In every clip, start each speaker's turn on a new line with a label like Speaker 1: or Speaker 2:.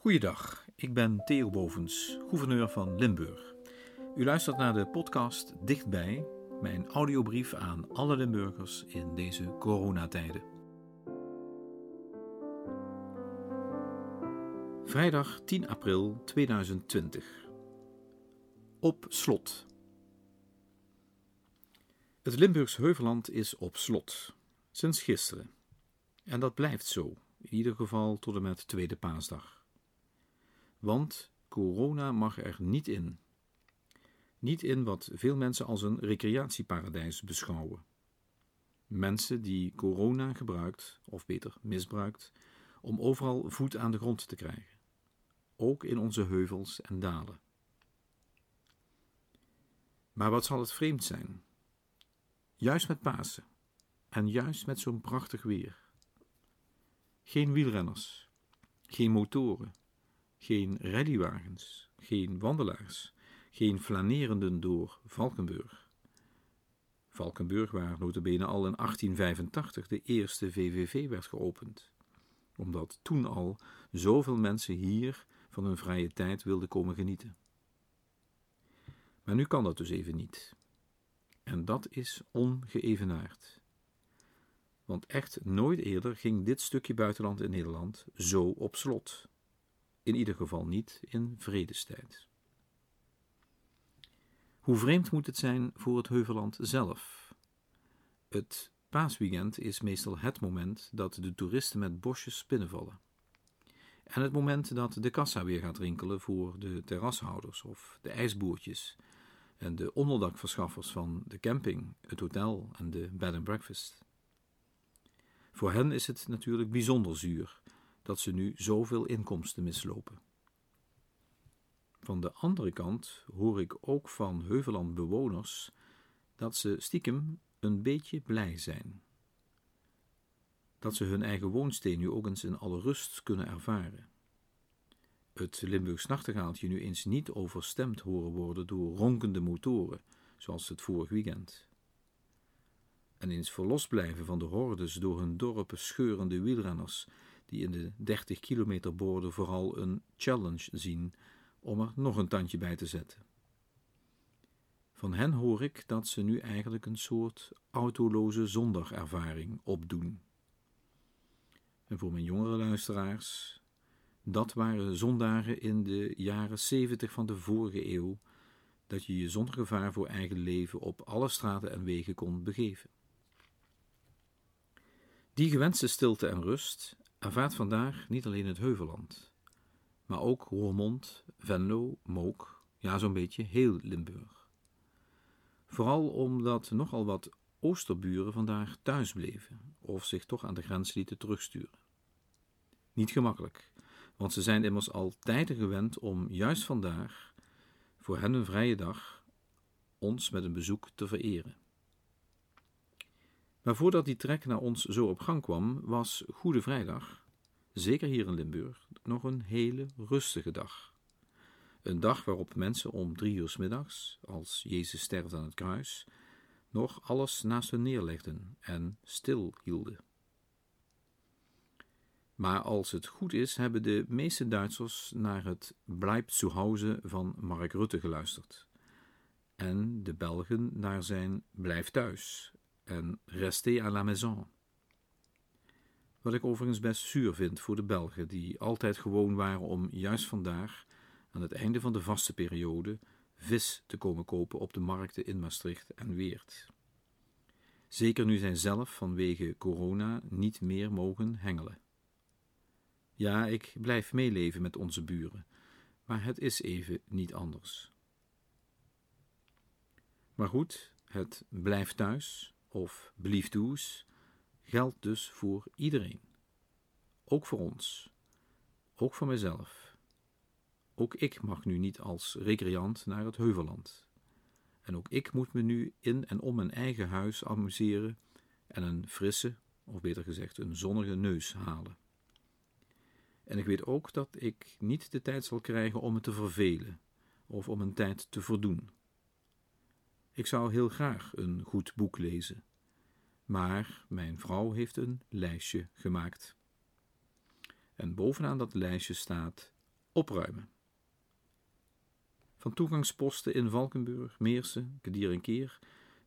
Speaker 1: Goeiedag, ik ben Theo Bovens, gouverneur van Limburg. U luistert naar de podcast Dichtbij, mijn audiobrief aan alle Limburgers in deze coronatijden. Vrijdag 10 april 2020. Op slot. Het Limburgs Heuvelland is op slot, sinds gisteren. En dat blijft zo, in ieder geval tot en met tweede paasdag. Want corona mag er niet in. Niet in wat veel mensen als een recreatieparadijs beschouwen. Mensen die corona gebruikt, of beter misbruikt, om overal voet aan de grond te krijgen. Ook in onze heuvels en dalen. Maar wat zal het vreemd zijn? Juist met Pasen en juist met zo'n prachtig weer. Geen wielrenners, geen motoren, geen rallywagens, geen wandelaars, geen flanerenden door Valkenburg. Valkenburg, waar notabene al in 1885 de eerste VVV werd geopend, omdat toen al zoveel mensen hier van hun vrije tijd wilden komen genieten. Maar nu kan dat dus even niet. En dat is ongeëvenaard. Want echt nooit eerder ging dit stukje buitenland in Nederland zo op slot. In ieder geval niet in vredestijd. Hoe vreemd moet het zijn voor het Heuvelland zelf? Het paasweekend is meestal het moment dat de toeristen met bosjes binnenvallen. En het moment dat de kassa weer gaat rinkelen voor de terrashouders of de ijsboertjes en de onderdakverschaffers van de camping, het hotel en de bed and breakfast. Voor hen is het natuurlijk bijzonder zuur dat ze nu zoveel inkomsten mislopen. Van de andere kant hoor ik ook van Heuveland bewoners dat ze stiekem een beetje blij zijn. Dat ze hun eigen woonsteen nu ook eens in alle rust kunnen ervaren. Het Limburgs nachtegaaltje nu eens niet overstemd horen worden door ronkende motoren, zoals het vorig weekend en eens verlost blijven van de hordes door hun dorpen scheurende wielrenners, die in de 30 kilometer borden vooral een challenge zien om er nog een tandje bij te zetten. Van hen hoor ik dat ze nu eigenlijk een soort autoloze zondagervaring opdoen. En voor mijn jongere luisteraars, dat waren zondagen in de jaren 70 van de vorige eeuw, dat je je zonder gevaar voor eigen leven op alle straten en wegen kon begeven. Die gewenste stilte en rust ervaart vandaag niet alleen het Heuvelland, maar ook Roermond, Venlo, Mook, ja zo'n beetje heel Limburg. Vooral omdat nogal wat oosterburen vandaag thuis bleven of zich toch aan de grens lieten terugsturen. Niet gemakkelijk, want ze zijn immers al tijden gewend om juist vandaag, voor hen een vrije dag, ons met een bezoek te vereren. Maar voordat die trek naar ons zo op gang kwam, was Goede Vrijdag, zeker hier in Limburg, nog een hele rustige dag. Een dag waarop mensen om drie uur middags, als Jezus sterft aan het kruis, nog alles naast hun neerlegden en stil hielden. Maar als het goed is, hebben de meeste Duitsers naar het Blijf zu Hause van Mark Rutte geluisterd. En de Belgen naar zijn Blijf thuis en restez à la maison. Wat ik overigens best zuur vind voor de Belgen, die altijd gewoon waren om juist vandaag, aan het einde van de vaste periode, vis te komen kopen op de markten in Maastricht en Weert. Zeker nu zij zelf vanwege corona niet meer mogen hengelen. Ja, ik blijf meeleven met onze buren, maar het is even niet anders. Maar goed, het blijft thuis, of blief does geldt dus voor iedereen. Ook voor ons. Ook voor mijzelf. Ook ik mag nu niet als recreant naar het Heuvelland. En ook ik moet me nu in en om mijn eigen huis amuseren en een frisse, of beter gezegd een zonnige neus halen. En ik weet ook dat ik niet de tijd zal krijgen om me te vervelen of om een tijd te verdoen. Ik zou heel graag een goed boek lezen, maar mijn vrouw heeft een lijstje gemaakt. En bovenaan dat lijstje staat Opruimen. Van toegangsposten in Valkenburg, Meersen, Kedier en Keer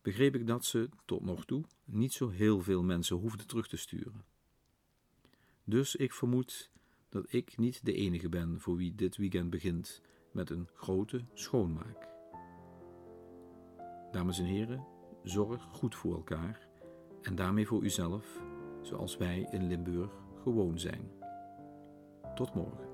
Speaker 1: begreep ik dat ze, tot nog toe, niet zo heel veel mensen hoefden terug te sturen. Dus ik vermoed dat ik niet de enige ben voor wie dit weekend begint met een grote schoonmaak. Dames en heren, zorg goed voor elkaar en daarmee voor uzelf, zoals wij in Limburg gewoon zijn. Tot morgen.